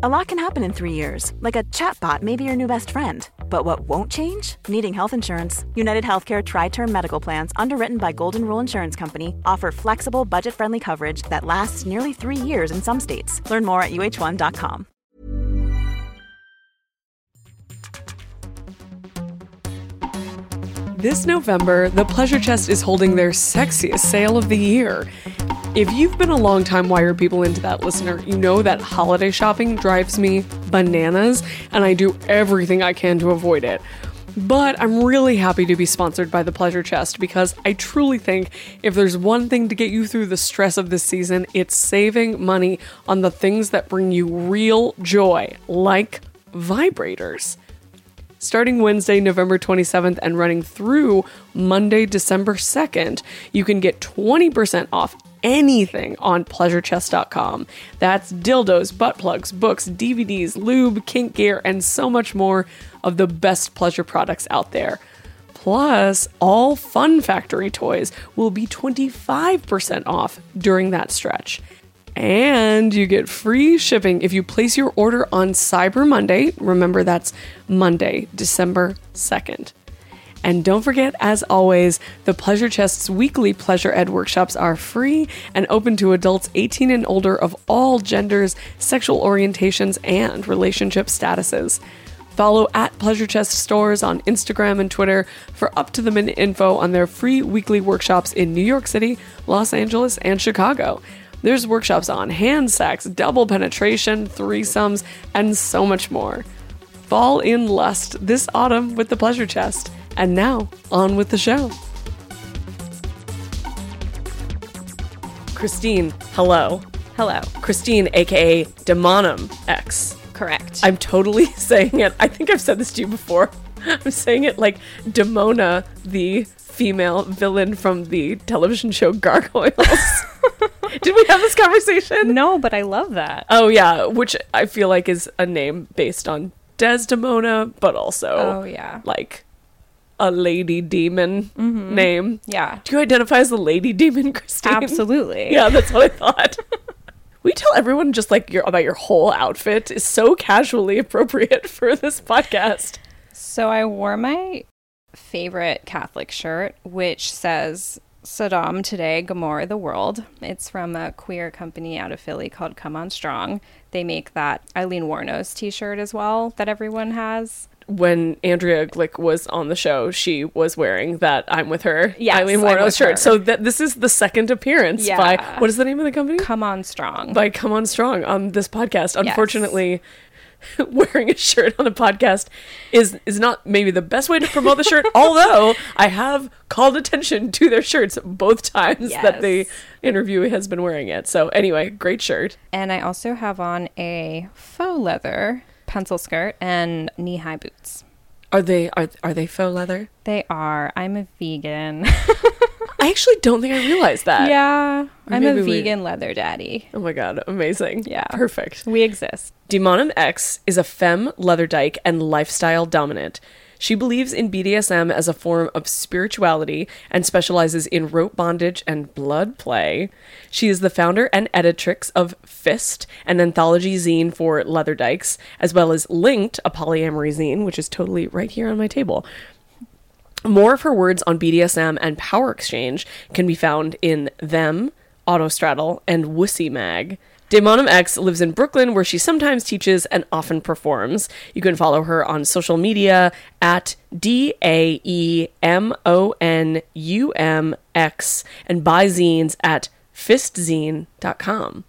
A lot can happen in three years, like a chatbot may be your new best friend. But what won't change? Needing health insurance. United Healthcare Tri Term Medical Plans, underwritten by Golden Rule Insurance Company, offer flexible, budget friendly coverage that lasts nearly three years in some states. Learn more at uh1.com. This November, the Pleasure Chest is holding their sexiest sale of the year. If you've been a long time Why Are People Into That listener, you know that holiday shopping drives me bananas, and I do everything I can to avoid it. But I'm really happy to be sponsored by the Pleasure Chest because I truly think if there's one thing to get you through the stress of this season, it's saving money on the things that bring you real joy, like vibrators. Starting Wednesday, November 27th, and running through Monday, December 2nd, you can get 20% off anything on pleasurechest.com. That's dildos, butt plugs, books, DVDs, lube, kink gear, and so much more of the best pleasure products out there. Plus, all Fun Factory toys will be 25% off during that stretch. And you get free shipping if you place your order on Cyber Monday. Remember, that's Monday, December 2nd. And don't forget, as always, the Pleasure Chest's weekly Pleasure Ed workshops are free and open to adults 18 and older of all genders, sexual orientations, and relationship statuses. Follow at Pleasure Chest Stores on Instagram and Twitter for up to the minute info on their free weekly workshops in New York City, Los Angeles, and Chicago. There's workshops on hand sex, double penetration, threesomes, and so much more. Fall in lust this autumn with the Pleasure Chest. And now, on with the show. Christine, hello. Hello. Christine, aka Daemonum X. Correct. I'm totally saying it. I think I've said this to you before. I'm saying it like Demona, the female villain from the television show Gargoyles. Did we have this conversation? no, but I love that. Oh yeah, which I feel like is a name based on Desdemona, but also Oh, yeah. like a lady demon mm-hmm. name. Yeah. Do you identify as a lady demon, Christine? Absolutely. Yeah, that's what I thought. we tell everyone just like your about your whole outfit is so casually appropriate for this podcast. So I wore my favorite Catholic shirt, which says Sodom Today, Gomorrah the World. It's from a queer company out of Philly called Come On Strong. They make that Aileen Wuornos t shirt as well that everyone has. When Andrea Glick was on the show, she was wearing that "I'm with her" Yes, Aileen Wuornos shirt. her. So that this is the second appearance by what is the name of the company? Come On Strong. by Come On Strong on this podcast. Unfortunately, wearing a shirt on a podcast is is not maybe the best way to promote the shirt. although I have called attention to their shirts both times that the Yes. interviewee has been wearing it. So anyway, great shirt. and I also have on a faux leather pencil skirt and knee high boots. Are they are are they faux leather? They are. I'm a vegan. I actually don't think I realized that. yeah. I'm Maybe a we- vegan leather daddy. Oh my god, amazing. Yeah. Perfect. We exist. Daemonum X is a femme leather dyke and lifestyle dominant. She believes in BDSM as a form of spirituality and specializes in rope bondage and blood play. She is the founder and editrix of Fist, an anthology zine for leather dykes, as well as Linked, a polyamory zine, which is totally right here on my table. More of her words on BDSM and power exchange can be found in Them, Autostraddle, and Wussy Mag. Daemonum X lives in Brooklyn, where she sometimes teaches and often performs. You can follow her on social media at D A E M O N U M X and buy zines at fistzine.com.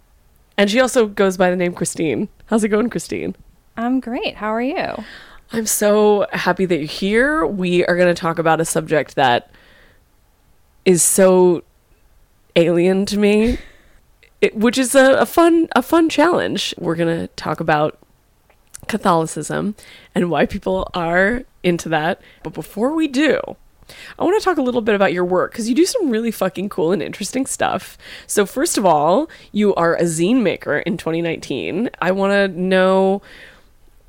And she also goes by the name Christine. How's it going, Christine? I'm great. How are you? I'm so happy that you're here. We are going to talk about a subject that is so alien to me, it, which is a, a fun a fun challenge. We're going to talk about Catholicism and why people are into that. But before we do, I want to talk a little bit about your work because you do some really fucking cool and interesting stuff. So, first of all, you are a zine maker in 2019. I want to know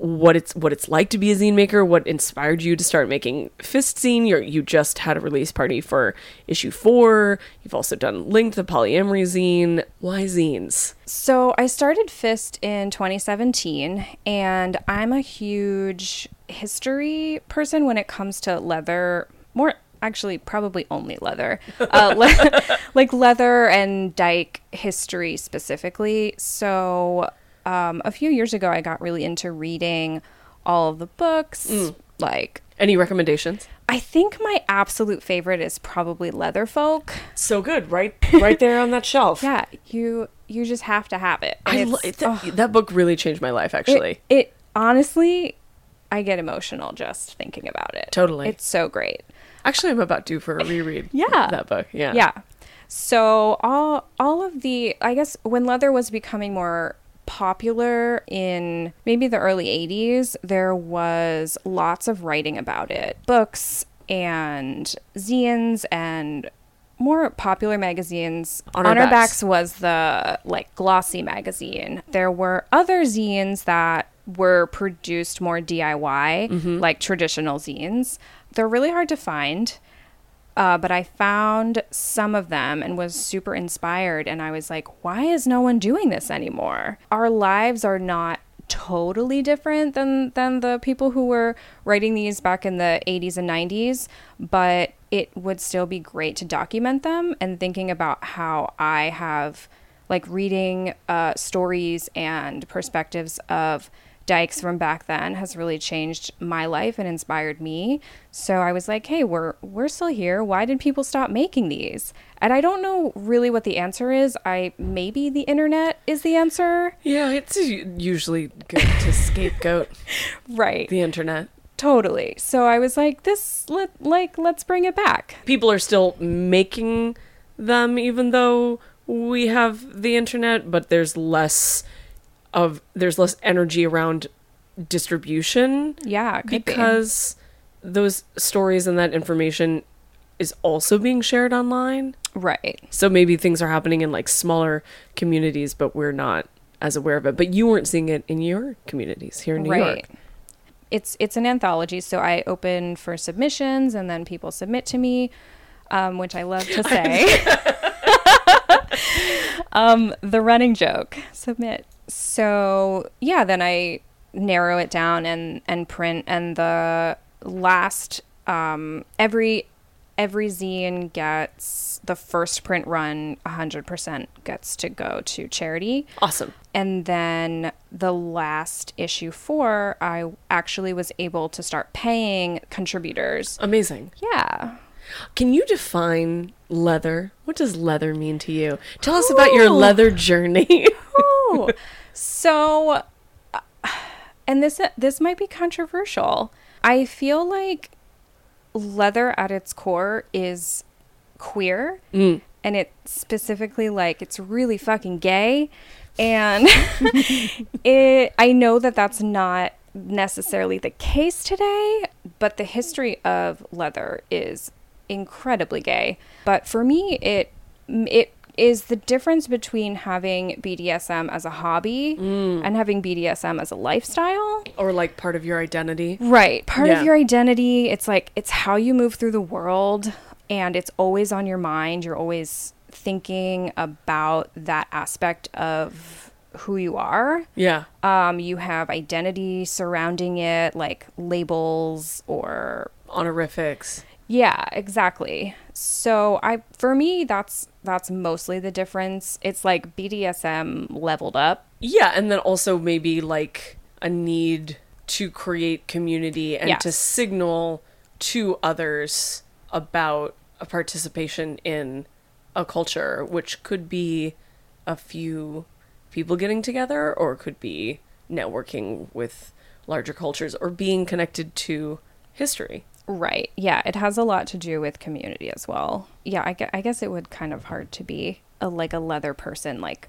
what it's what it's like to be a zine maker, what inspired you to start making Fist Zine. you you just had a release party for issue four. You've also done Link, the polyamory zine. Why zines? So I started Fist in 2017, and I'm a huge history person when it comes to leather. More actually probably only leather uh, le- like leather and dyke history specifically so um, a few years ago, I got really into reading all of the books. Mm. Like, any recommendations? I think my absolute favorite is probably Leatherfolk. So good, right, right there on that shelf. Yeah, you you just have to have it. I lo- it, that, oh, that book really changed my life. Actually, it, it honestly, I get emotional just thinking about it. Totally, it's so great. Actually, I'm about due for a reread. yeah, that book. Yeah, yeah. So all all of the I guess when leather was becoming more popular in maybe the early 80s, there was lots of writing about it. Books and zines and more popular magazines. On, On our, backs. backs was the like glossy magazine. There were other zines that were produced more DIY, mm-hmm. like traditional zines. They're really hard to find. Uh, but I found some of them and was super inspired. And I was like, why is no one doing this anymore? Our lives are not totally different than than the people who were writing these back in the 80s and 90s but it would still be great to document them and thinking about how i have like reading uh, stories and perspectives of dykes from back then has really changed my life and inspired me. So I was like, "Hey, we're we're still here. Why did people stop making these?" And I don't know really what the answer is. I maybe the internet is the answer. Yeah, it's usually good to scapegoat right. The internet. Totally. So I was like, "This let like let's bring it back." People are still making them even though we have the internet, but there's less of there's less energy around distribution. Yeah, because be. those stories and that information is also being shared online. Right. So maybe things are happening in like smaller communities, but we're not as aware of it. But you weren't seeing it in your communities here in New right. York. It's it's an anthology, so I open for submissions, and then people submit to me, um, which I love to say. um, the running joke: submit so yeah, then I narrow it down and and print and the last um, every every zine gets the first print run 100% gets to go to charity. Awesome. And then the last issue 4 i actually was able to start paying contributors. Amazing. Yeah. Can you define leather? What does leather mean to you? Tell us about your leather journey so, uh, and this this might be controversial. I feel like leather at its core is queer, mm. and it's specifically like it's really fucking gay, and it. I know that that's not necessarily the case today, but the history of leather is incredibly gay. But for me, it it is the difference between having BDSM as a hobby mm. and having BDSM as a lifestyle. Or like part of your identity. Right. Part yeah. of your identity. It's like, it's how you move through the world and it's always on your mind. You're always thinking about that aspect of who you are. Yeah. Um, you have identity surrounding it, like labels or honorifics. Yeah, exactly. So I for me that's that's mostly the difference. It's like BDSM leveled up. Yeah, and then also maybe like a need to create community and yes. to signal to others about a participation in a culture, which could be a few people getting together or could be networking with larger cultures or being connected to history. Right. Yeah, it has a lot to do with community as well. Yeah, I, I guess it would kind of hard to be a like a leather person like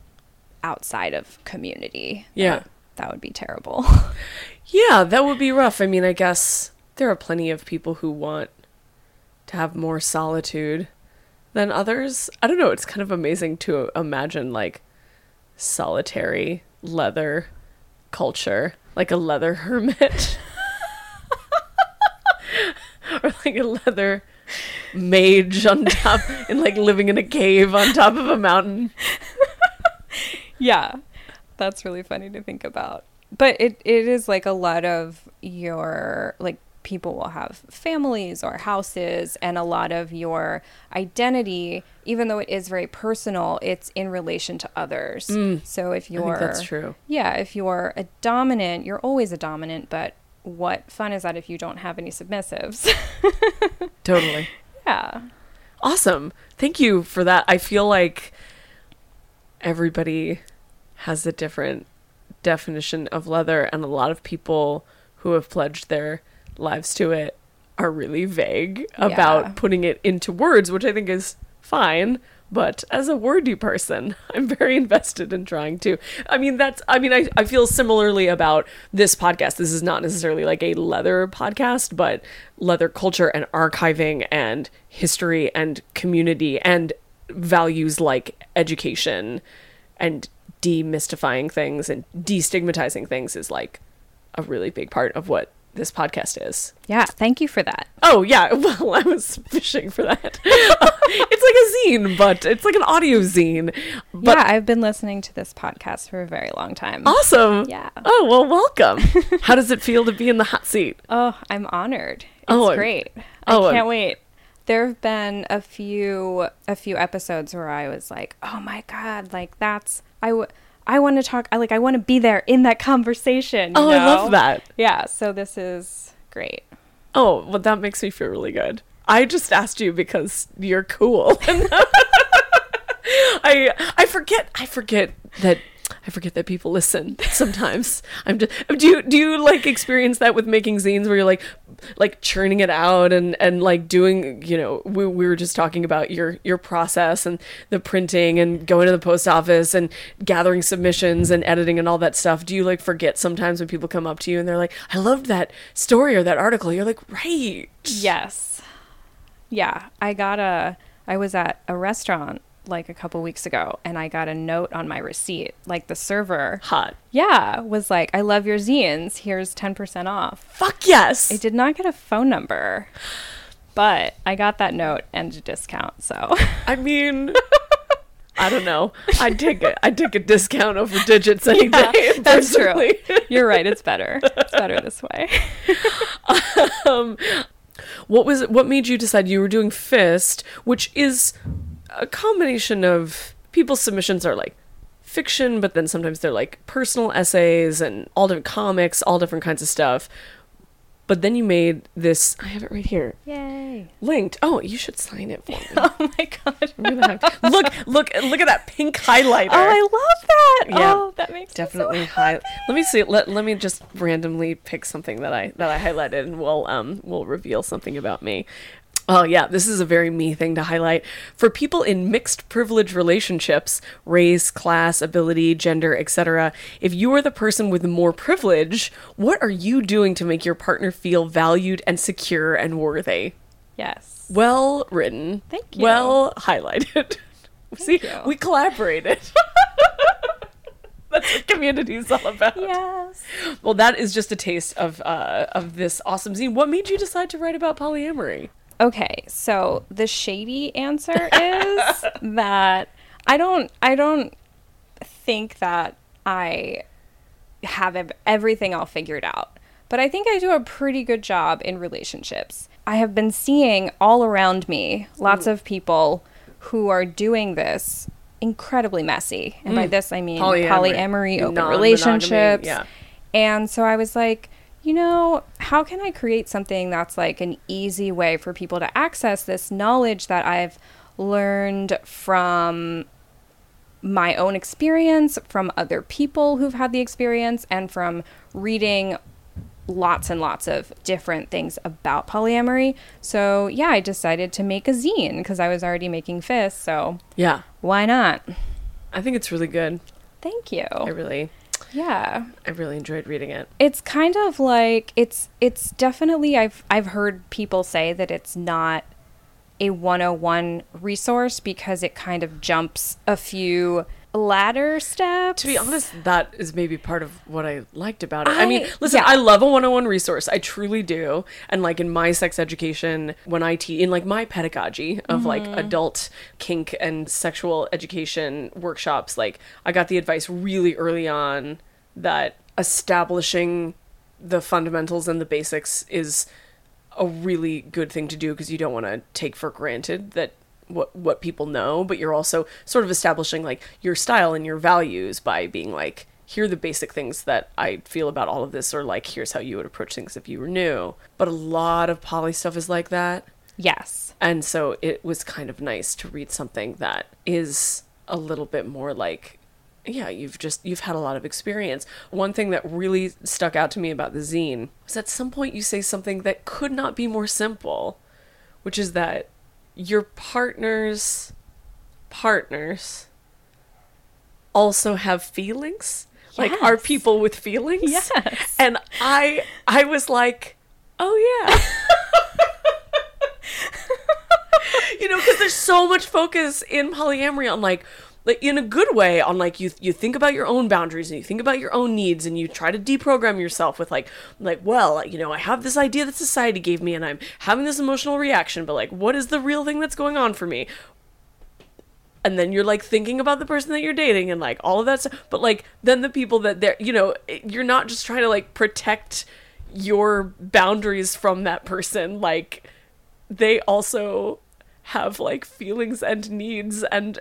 outside of community. Yeah. That, that would be terrible. yeah, that would be rough. I mean, I guess there are plenty of people who want to have more solitude than others. I don't know, it's kind of amazing to imagine like solitary leather culture, like a leather hermit. or like a leather mage on top and like living in a cave on top of a mountain. Yeah. That's really funny to think about. But it, it is like a lot of your like people will have families or houses and a lot of your identity even though it is very personal it's in relation to others mm. so if you're that's true. yeah if you're a dominant you're always a dominant but what fun is that if you don't have any submissives Totally. yeah Awesome. Thank you for that. I feel like everybody has a different definition of leather, and a lot of people who have pledged their lives to it are really vague about Yeah. putting it into words, which I think is fine. But as a wordy person, I'm very invested in trying to. I mean, that's, I mean, I, I feel similarly about this podcast. This is not necessarily like a leather podcast, but leather culture and archiving and history and community and values like education and demystifying things and destigmatizing things is like a really big part of what this podcast is. yeah thank you for that Oh yeah, well I was fishing for that. it's like a zine, but it's like an audio zine. But yeah i've been listening to this podcast for a very long time awesome. Yeah. Oh well, welcome. How does it feel to be in the hot seat? Oh, I'm honored. It's Oh, I'm- great. oh, I I'm- can't wait. There have been a few a few episodes where I was like, "Oh my god, like that's I w- I want to talk I like I want to be there in that conversation." Oh, I love that. Yeah, so this is great. Oh, well that makes me feel really good. I just asked you because you're cool. I I forget I forget that I forget that people listen sometimes. I'm just do you do you like experience that with making zines where you're like like churning it out and and like doing you know we, we were just talking about your your process and the printing and going to the post office and gathering submissions and editing and all that stuff. Do you like forget sometimes when people come up to you and they're like, "I loved that story or that article." You're like, "Right." Yes. Yeah, I got a I was at a restaurant like a couple weeks ago and I got a note on my receipt. Like the server Hot. yeah, was like, "I love your zines. Here's 10% off." Fuck yes. I did not get a phone number, but I got that note and a discount. So I mean, I don't know. I'd take it. I'd take a discount over digits any Yeah, day. that's true. You're right. It's better. It's better this way. Um, what was what made you decide you were doing Fist, which is a combination of people's submissions are like fiction, but then sometimes they're like personal essays and all different comics, all different kinds of stuff. But then you made this. I have it right here, Yay! linked. Oh, you should sign it for me. Oh my god! I'm gonna have- look, look, look at that pink highlighter. Oh, I love that. Yeah. Oh, that makes me so definitely high. Let me see. Let, let me just randomly pick something that I that I highlighted, and we'll um we'll reveal something about me. Oh yeah, this is a very me thing to highlight. For people in mixed privilege relationships, race, class, ability, gender, etc., if you are the person with more privilege, what are you doing to make your partner feel valued and secure and worthy? Yes. Well written. Thank you. Well highlighted. See, you. we collaborated. That's what community is all about. Yes. Well, that is just a taste of uh, of this awesome zine. What made you decide to write about polyamory? Okay, so the shady answer is that I don't I don't think that I have ev- everything all figured out. But I think I do a pretty good job in relationships. I have been seeing all around me lots hmm. of people who are doing this incredibly messy. And by hmm. this I mean Polyamory. polyamory, open relationships. yeah. And so I was like, you know, how can I create something that's like an easy way for people to access this knowledge that I've learned from my own experience, from other people who've had the experience, and from reading lots and lots of different things about polyamory. So, yeah, I decided to make a zine because I was already making fists. So, Yeah, why not? I think it's really good. Thank you. I really, Yeah. I really enjoyed reading it. it's kind of like it's it's definitely I've I've heard people say that it's not a 101 resource because it kind of jumps a few ladder steps. To be honest, that is maybe part of what I liked about it. I, I- mean, listen, yeah. I love a 101 resource. I truly do. And like in my sex education, when I teach in like my pedagogy of like Mm-hmm. adult kink and sexual education workshops, like I got the advice really early on that establishing the fundamentals and the basics is a really good thing to do because you don't want to take for granted that what what people know, but you're also sort of establishing like your style and your values by being like here are the basic things that I feel about all of this or like here's how you would approach things if you were new. But a lot of poly stuff is like that. yes. And so it was kind of nice to read something that is a little bit more like yeah, you've just you've had a lot of experience. One thing that really stuck out to me about the zine was at some point you say something that could not be more simple, which is that your partner's partners also have feelings. Like are people with feelings? Yes. And I I was like, "Oh yeah." you know because there's so much focus in polyamory on like like in a good way on like you you think about your own boundaries and you think about your own needs and you try to deprogram yourself with like like well you know I have this idea that society gave me and I'm having this emotional reaction but like what is the real thing that's going on for me? And then you're like thinking about the person that you're dating and like all of that stuff but like then the people that they're you know eh, you're not just trying to like protect your boundaries from that person. Like they also have like feelings and needs and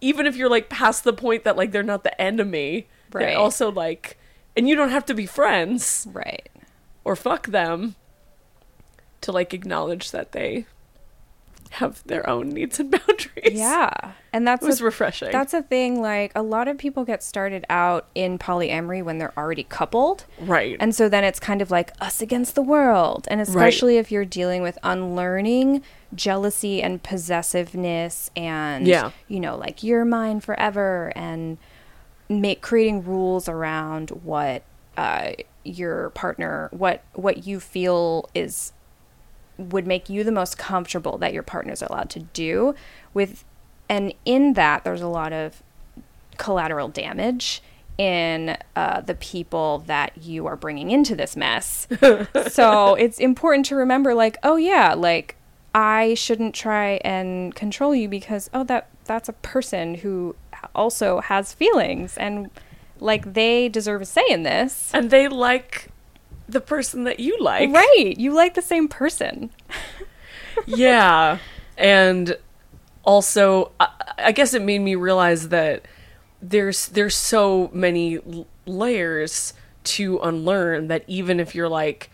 even if you're like past the point that like they're not the enemy they Right. also like and you don't have to be friends Right. or fuck them to like acknowledge that they have their own needs and boundaries Yeah. And that's it was a- refreshing That's a thing like a lot of people get started out in polyamory when they're already coupled. right And so then it's kind of like us against the world. And especially if you're dealing with unlearning jealousy and possessiveness and Yeah. you know, like you're mine forever and make creating rules around what uh, your partner what what you feel is would make you the most comfortable that your partner's allowed to do with and in that there's a lot of collateral damage in uh, the people that you are bringing into this mess. So it's important to remember like oh yeah like i shouldn't try and control you because oh that that's a person who also has feelings and like they deserve a say in this. And they like the person that you like. Right. You like the same person. Yeah. And also I, I guess it made me realize that there's there's so many l- layers to unlearn that even if you're like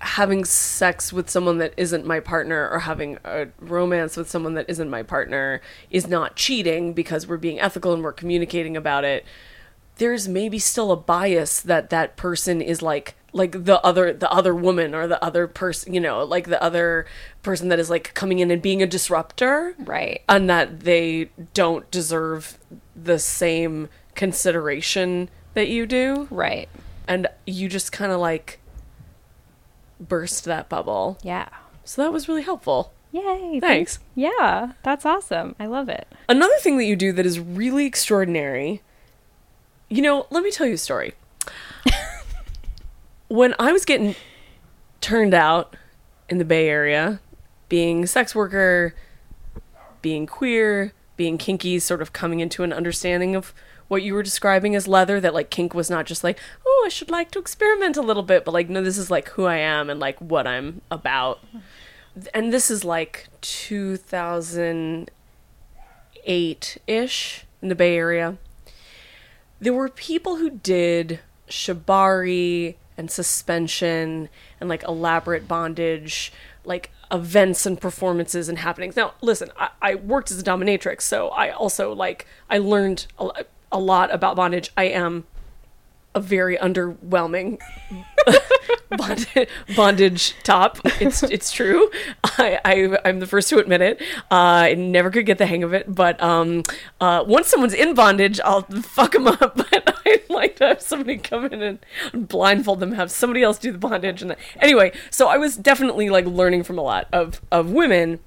having sex with someone that isn't my partner or having a romance with someone that isn't my partner is not cheating because we're being ethical and we're communicating about it there's maybe still a bias that that person is like like the other the other woman or the other person you know like the other person that is like coming in and being a disruptor right and that they don't deserve the same consideration that you do right and you just kind of like burst that bubble yeah so that was really helpful Yay. Thanks. Yeah, that's awesome. I love it. Another thing that you do that is really extraordinary. You know, let me tell you a story. When I was getting turned out in the Bay Area, being sex worker, being queer, being kinky, sort of coming into an understanding of what you were describing as leather, that like kink was not just like, oh, I should like to experiment a little bit, but like, no, this is like who I am and like what I'm about. And this is like 2008 ish in the Bay Area. There were people who did shibari and suspension and like elaborate bondage, like events and performances and happenings. Now, listen, I, I worked as a dominatrix, so I also like I learned a, a lot about bondage. I am a very underwhelming bondage, top. It's it's true. I, I I'm the first to admit it. Uh, I never could get the hang of it, but um, uh, once someone's in bondage, I'll fuck them up. But I like to have somebody come in and blindfold them, have somebody else do the bondage, and anyway. So I was definitely like learning from a lot of of women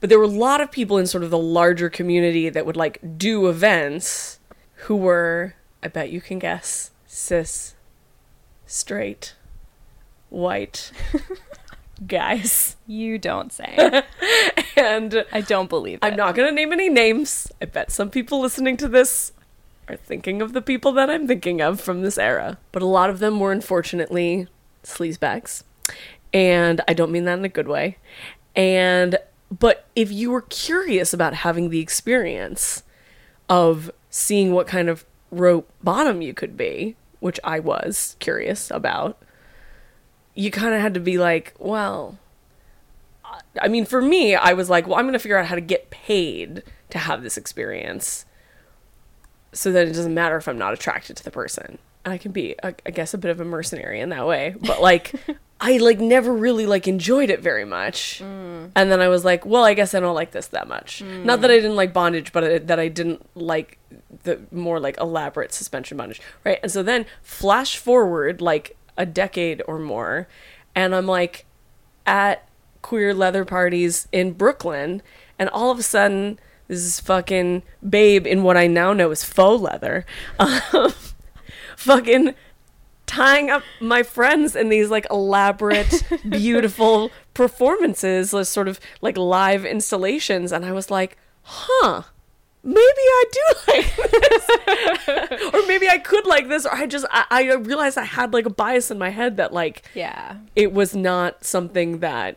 But there were a lot of people in sort of the larger community that would like do events who were, I bet you can guess, cis, straight, white guys. You don't say. And I don't believe it. I'm not going to name any names. I bet some people listening to this are thinking of the people that I'm thinking of from this era. But a lot of them were unfortunately sleazebags. And I don't mean that in a good way. And but if you were curious about having the experience of seeing what kind of rope bottom you could be, which I was curious about, you kind of had to be like, well, I mean, for me, I was like, well, I'm going to figure out how to get paid to have this experience so that it doesn't matter if I'm not attracted to the person. And I can be, I I guess, a bit of a mercenary in that way. But like, I like never really like enjoyed it very much. Mm. And then I was like, well, I guess I don't like this that much. Mm. Not that I didn't like bondage, but I, that I didn't like the more like elaborate suspension bondage, right? And so then flash forward like a decade or more, and I'm like at queer leather parties in Brooklyn, and all of a sudden, this is fucking babe in what I now know is faux leather, um, fucking tying up my friends in these like elaborate, beautiful performances, like, sort of like live installations, and I was like, huh. Maybe I do like this, or maybe I could like this, or I just I, I realized I had like a bias in my head that like Yeah. it was not something that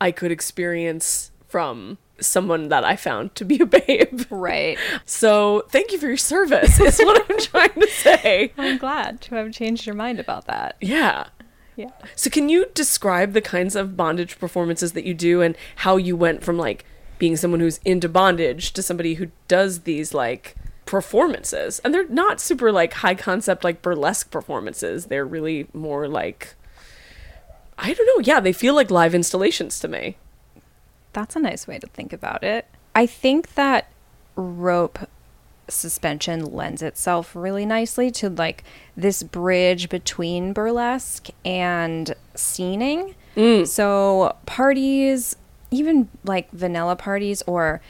I could experience from someone that I found to be a babe. Right. So thank you for your service, is what I'm trying to say. I'm glad to have changed your mind about that. Yeah. Yeah. So can you describe the kinds of bondage performances that you do and how you went from like being someone who's into bondage to somebody who does these like performances? And they're not super like high concept like burlesque performances. They're really more like I don't know. Yeah, they feel like live installations to me. That's a nice way to think about it. I think that rope suspension lends itself really nicely to like this bridge between burlesque and scening. Mm. So parties, even like vanilla parties or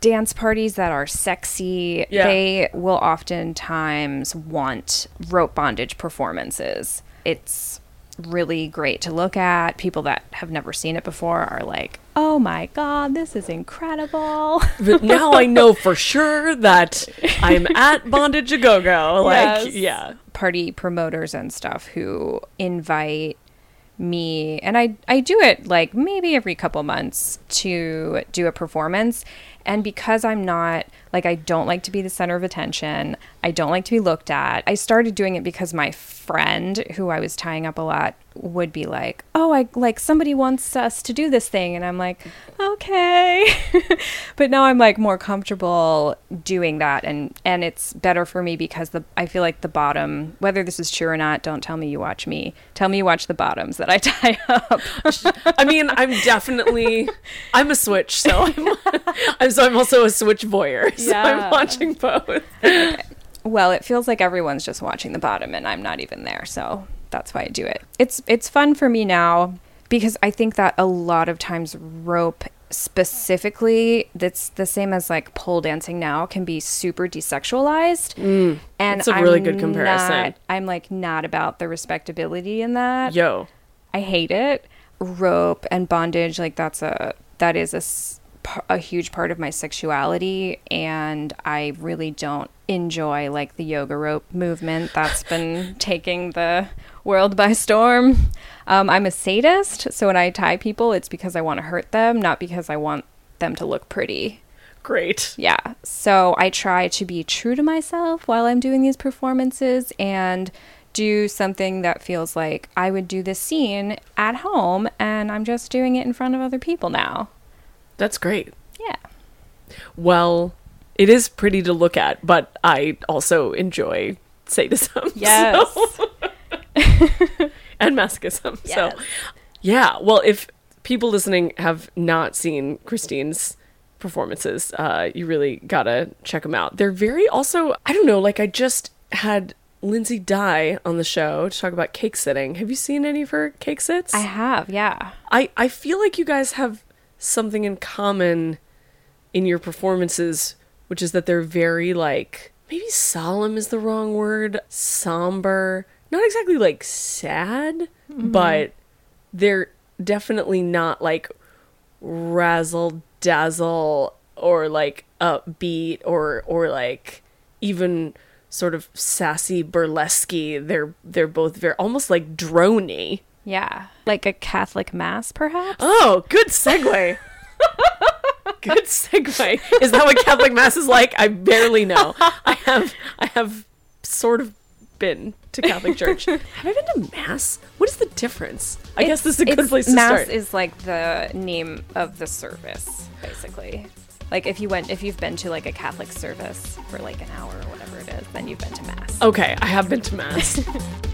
dance parties that are sexy, Yeah. they will oftentimes want rope bondage performances. It's really great to look at. People that have never seen it before are like, "Oh my god, this is incredible." But now I know for sure that I'm at Bondage a Go Go. Like, Yes. yeah. party promoters and stuff who invite me. And I I do it like maybe every couple months to do a performance. And because I'm not like I don't like to be the center of attention, I don't like to be looked at. I started doing it because my friend who I was tying up a lot would be like, "Oh, I like somebody wants us to do this thing." And I'm like, "Okay." but now I'm like more comfortable doing that and and it's better for me because the I feel like the bottom, whether this is true or not, don't tell me you watch me. Tell me you watch the bottoms that I tie up. I mean, I'm definitely I'm a switch, so I'm, I'm so I'm also a switch voyeur. So I'm Yeah. watching both. well, it feels like everyone's just watching the bottom and I'm not even there, so that's why I do it. It's it's fun for me now because I think that a lot of times rope specifically that's the same as like pole dancing now can be super desexualized mm, and That's a really good I'm comparison. not- i'm like not about the respectability in that Yo. I hate it. Rope and bondage, like that's a that is a a huge part of my sexuality, and I really don't enjoy like the yoga rope movement that's been taking the world by storm. Um, I'm a sadist, so when I tie people, it's because I want to hurt them, not because I want them to look pretty. Great. Yeah. So I try to be true to myself while I'm doing these performances and do something that feels like I would do this scene at home and I'm just doing it in front of other people now. That's great. Yeah. Well, it is pretty to look at, but I also enjoy sadism. Yes. so- and masochism. Yes. So, yeah. Well, if people listening have not seen Christine's performances, uh, you really gotta check them out. They're very also, I don't know, like I just had Lindsay Dye on the show to talk about cake sitting. Have you seen any of her cake sits? I have, yeah. I, I feel like you guys have something in common in your performances, which is that they're very like maybe solemn is the wrong word, somber, not exactly like sad, mm-hmm. but they're definitely not like razzle dazzle or like upbeat or or like even sort of sassy burlesque they're they're both very almost like drony Yeah. Like a Catholic mass, perhaps? oh good segue. Good segue. Is that what catholic mass is like? I barely know. I have i have sort of been to catholic church. Have i been to mass? What is the difference? I guess this is a good place to mass start. is like the name of the service, basically. Like if you went, if you've been to like a Catholic service for like an hour or whatever it is, then you've been to mass. okay i have been to mass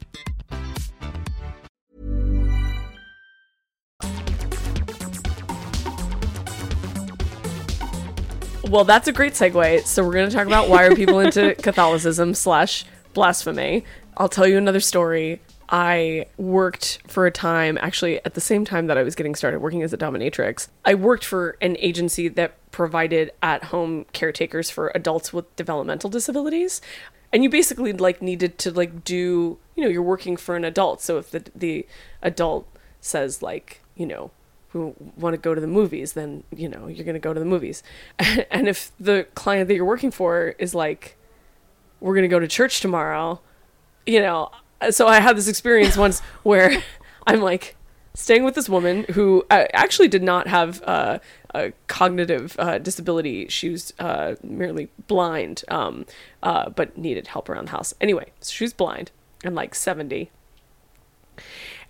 Well, that's a great segue. So we're going to talk about why are people into Catholicism slash blasphemy. I'll tell you another story. I worked for a time, actually, at the same time that I was getting started working as a dominatrix. I worked for an agency that provided at-home caretakers for adults with developmental disabilities. And you basically like needed to like do, you know, you're working for an adult. So if the the adult says like, you know, we want to go to the movies, then you know you're going to go to the movies. And if the client that you're working for is like, we're going to go to church tomorrow, you know. So I had this experience once where I'm like staying with this woman who uh, actually did not have uh, a cognitive uh, disability. She was uh, merely blind, um, uh, but needed help around the house. Anyway, so she was blind and like 70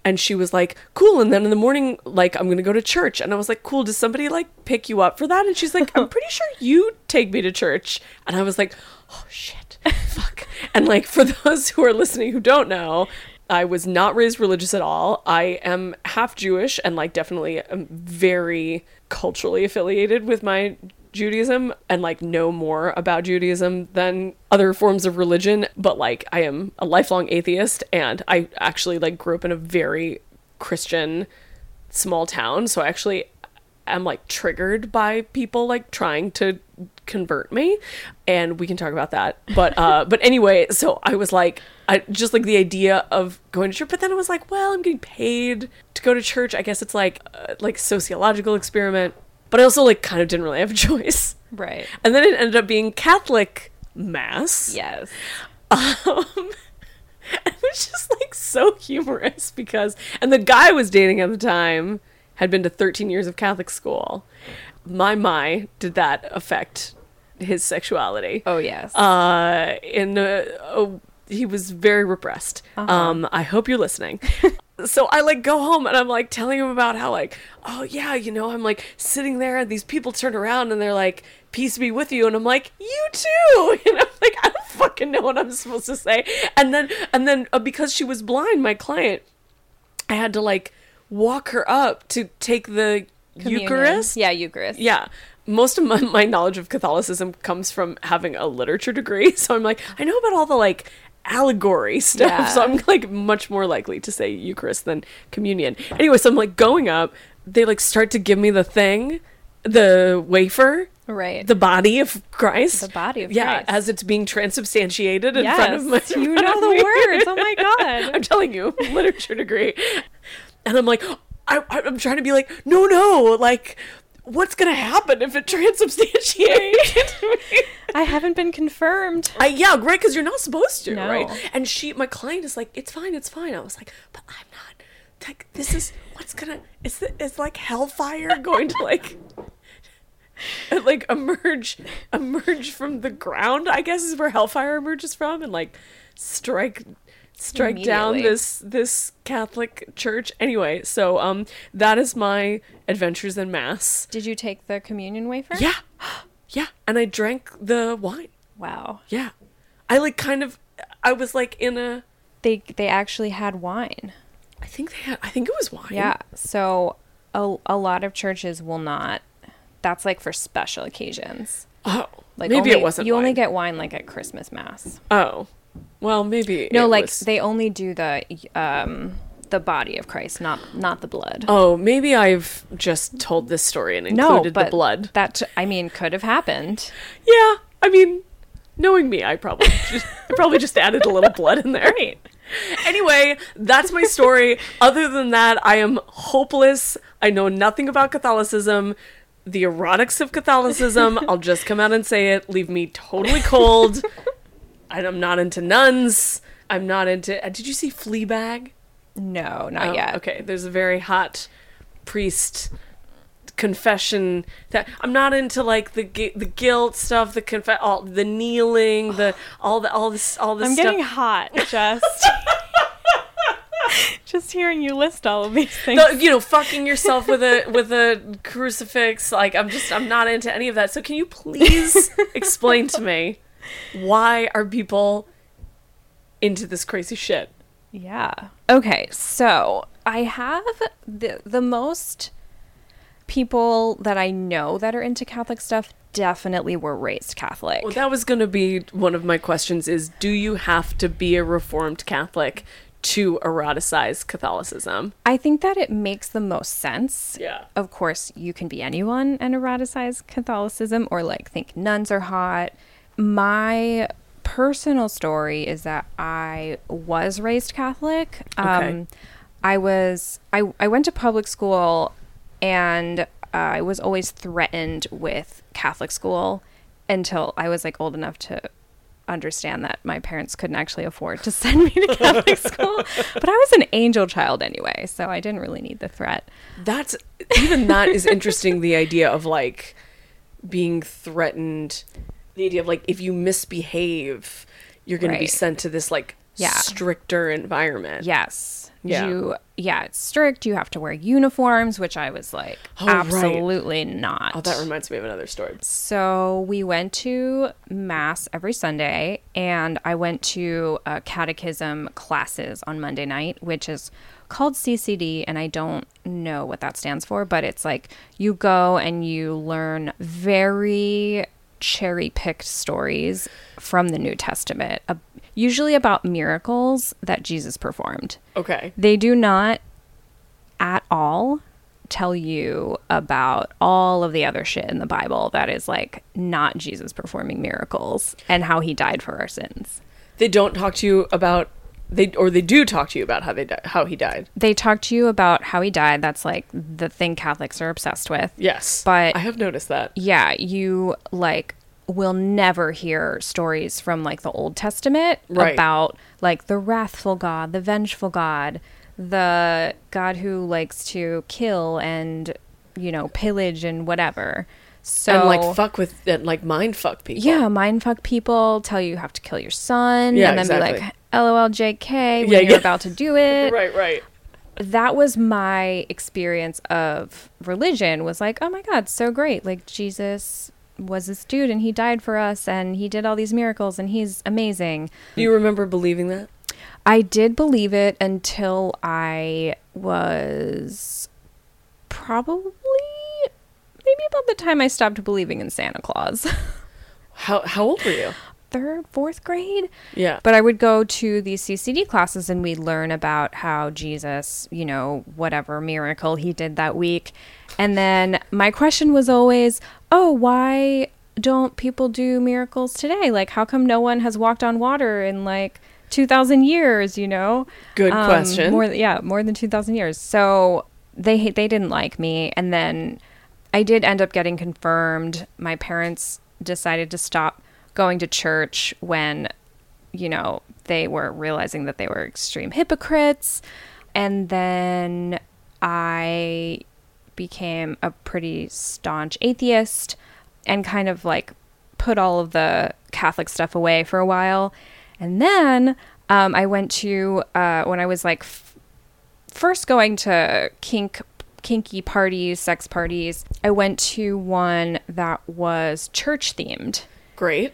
and she was like cool. And then in the morning like i'm gonna go to church. And i was like cool does somebody like pick you up for that? And she's like i'm pretty sure you take me to church. And i was like oh shit. Fuck. And like for those who are listening who don't know i was not raised religious at all. I am half jewish and like definitely am very culturally affiliated with my Judaism and like know more about Judaism than other forms of religion, but like I am a lifelong atheist and I actually like grew up in a very Christian small town, so I actually am like triggered by people like trying to convert me and we can talk about that. But uh but anyway, so I was like I just like the idea of going to church, but then I was like, well, I'm getting paid to go to church. I guess it's like uh, like sociological experiment but I also like kind of didn't really have a choice. Right. And then it ended up being Catholic mass. Yes. Um, it was just like so humorous because, and the guy I was dating at the time had been to 13 years of Catholic school. My my, did that affect his sexuality? Oh yes. Uh, in uh, oh, he was very repressed. Uh-huh. Um, I hope you're listening. so I like go home and I'm like telling him about how like, oh yeah, you know, I'm like sitting there and these people turn around and they're like, peace be with you, and I'm like, you too, and I'm like, I don't fucking know what I'm supposed to say. And then and then uh, because she was blind, my client, I had to like walk her up to take the Communion. Eucharist. Yeah, Eucharist. Yeah. Most of my, my knowledge of Catholicism comes from having a literature degree. So I'm like, I know about all the like allegory stuff. Yeah. So I'm like much more likely to say Eucharist than communion. Anyway, so I'm like going up. They like start to give me the thing, the wafer. Right. The body of Christ. The body of yeah, Christ. as it's being transubstantiated in front of my. You know the words. Oh my God. I'm telling you, literature degree. And I'm like, I, I'm trying to be like, no, no, like, what's gonna happen if it transubstantiates? I haven't been confirmed. I yeah, right, because you're not supposed to, No. right? And she, my client, is like, it's fine, it's fine. I was like, but I'm not. Like, this is what's gonna. Is is like hellfire going to like. like emerge emerge from the ground i guess is where hellfire emerges from and like strike strike down this this Catholic church. Anyway, so um that is my adventures in mass. Did you take the communion wafer? Yeah. Yeah, and I drank the wine. Wow. Yeah. I like kind of I was like in a They they actually had wine. I think they had I think it was wine. Yeah. So a, a lot of churches will not. That's like for special occasions. Oh. Like maybe only- it wasn't You only get wine like at Christmas mass. Oh. Well, maybe No, like was- they only do the um the body of Christ, not not the blood. Oh, maybe I've just told this story and no, included but the blood. That I mean could have happened. Yeah, I mean, knowing me, I probably just, I probably just added a little blood in there. Right. Anyway, that's my story. Other than that, I am hopeless. I know nothing about Catholicism. The erotics of Catholicism, I'll just come out and say it, leave me totally cold. I'm not into nuns. I'm not into. Uh, did you see Fleabag? No, not Oh, yet. Okay, there's a very hot priest confession that I'm not into like the gu- the guilt stuff, the conf- all the kneeling, the all the all this all this I'm stuff. getting hot just just hearing you list all of these things. The- you know, fucking yourself with a with a crucifix. Like I'm just I'm not into any of that. So can you please explain to me why are people into this crazy shit? Yeah. Okay, so I have the the most people that I know that are into Catholic stuff definitely were raised Catholic. Well, that was going to be one of my questions is do you have to be a reformed Catholic to eroticize Catholicism? I think that it makes the most sense. Yeah. Of course, you can be anyone and eroticize Catholicism or like think nuns are hot. My personal story is that I was raised Catholic. Um, Okay. I was I I went to public school and I was always threatened with Catholic school until I was like old enough to understand that my parents couldn't actually afford to send me to Catholic school. But I was an angel child anyway, so I didn't really need the threat. That's even that is interesting the idea of like being threatened the idea of like if you misbehave you're going to be sent to this like Yeah. stricter environment. Yes. Yeah. You yeah, it's strict. You have to wear uniforms, which I was like Oh, right. absolutely not. Oh, that reminds me of another story. So we went to mass every Sunday, and I went to uh, catechism classes on Monday night, which is called CCD, and I don't know what that stands for, but it's like you go and you learn very cherry picked stories from the New Testament, uh, usually about miracles that Jesus performed. Okay. They do not at all tell you about all of the other shit in the Bible that is like not Jesus performing miracles and how he died for our sins. They don't talk to you about they or they do talk to you about how they di- how he died. They talk to you about how he died. That's like the thing Catholics are obsessed with. Yes. But- I have noticed that. Yeah, you like will never hear stories from like the Old Testament Right. about like the wrathful God, the vengeful God, the God who likes to kill and you know pillage and whatever. So and like fuck with and like mind fuck people. yeah, mind fuck people tell you you have to kill your son, Yeah, and then be exactly. like, "LOL, JK," when Yeah, you're yeah. about to do it. Right, right. That was my experience of religion. Was like, oh my god, so great! Like Jesus was this dude, and he died for us, and he did all these miracles, and he's amazing. Do you remember believing that? I did believe it until I was probably maybe about the time I stopped believing in Santa Claus. How how old were you? Third, fourth grade. Yeah. But I would go to these CCD classes and we'd learn about how Jesus, you know, whatever miracle he did that week. And then my question was always, oh, why don't people do miracles today? Like, how come no one has walked on water in like 2,000 years, you know? Good Um, question. More, yeah, more than 2,000 years. So they, they didn't like me. And then I did end up getting confirmed. My parents decided to stop going to church when, you know, they were realizing that they were extreme hypocrites. And then I became a pretty staunch atheist and kind of like put all of the Catholic stuff away for a while. And then Um, I went to uh, when I was like f- first going to kink kinky parties, sex parties. I went to one that was church themed, Great.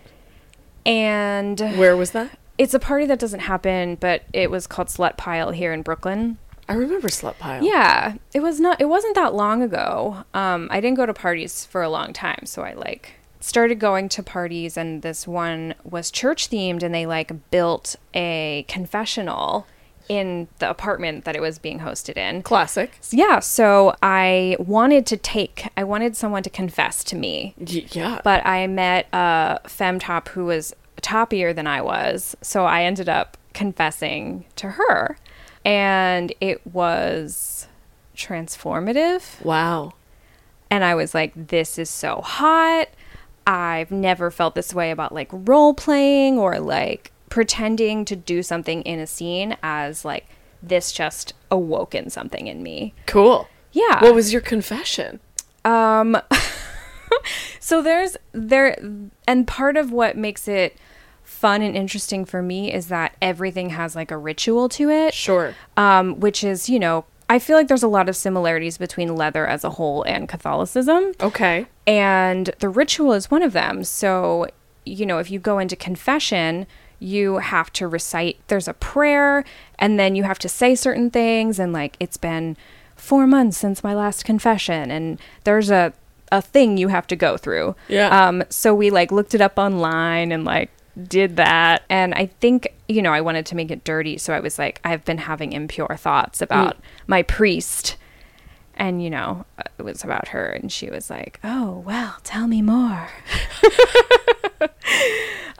and Where was that? it's a party that doesn't happen, but it was called Slut Pile here in Brooklyn. I remember Slut Pile. Yeah, it was not. It wasn't that long ago. Um, I didn't go to parties for a long time, so I like started going to parties, and this one was church themed, and they like built a confessional in the apartment that it was being hosted in. Classic. Yeah, so I wanted to take. I wanted someone to confess to me, Y- yeah. but I met a femtop who was toppier than I was, so I ended up confessing to her, and it was transformative. wow. And I was like, "This is so hot." I've never felt this way about like role playing or like pretending to do something in a scene as like this just awoken something in me. Cool. Yeah. What was your confession? Um so there's there and part of what makes it fun and interesting for me is that everything has like a ritual to it. Sure. Um which is, you know, I feel like there's a lot of similarities between leather as a whole and Catholicism. Okay. And the ritual is one of them. So, you know, if you go into confession, you have to recite, there's a prayer, and then you have to say certain things. And like, it's been four months since my last confession. And there's a, a thing you have to go through. Yeah. Um, so we like looked it up online and like did that. And I think, you know, I wanted to make it dirty. So I was like, I've been having impure thoughts about my priest and you know it was about her and she was like oh well tell me more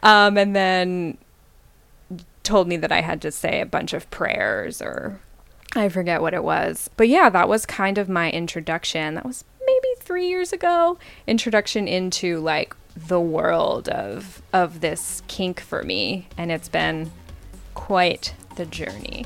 um and then told me that i had to say a bunch of prayers or i forget what it was. But yeah that was kind of my introduction. That was maybe three years ago. Introduction into like the world of of this kink for me. And it's been quite the journey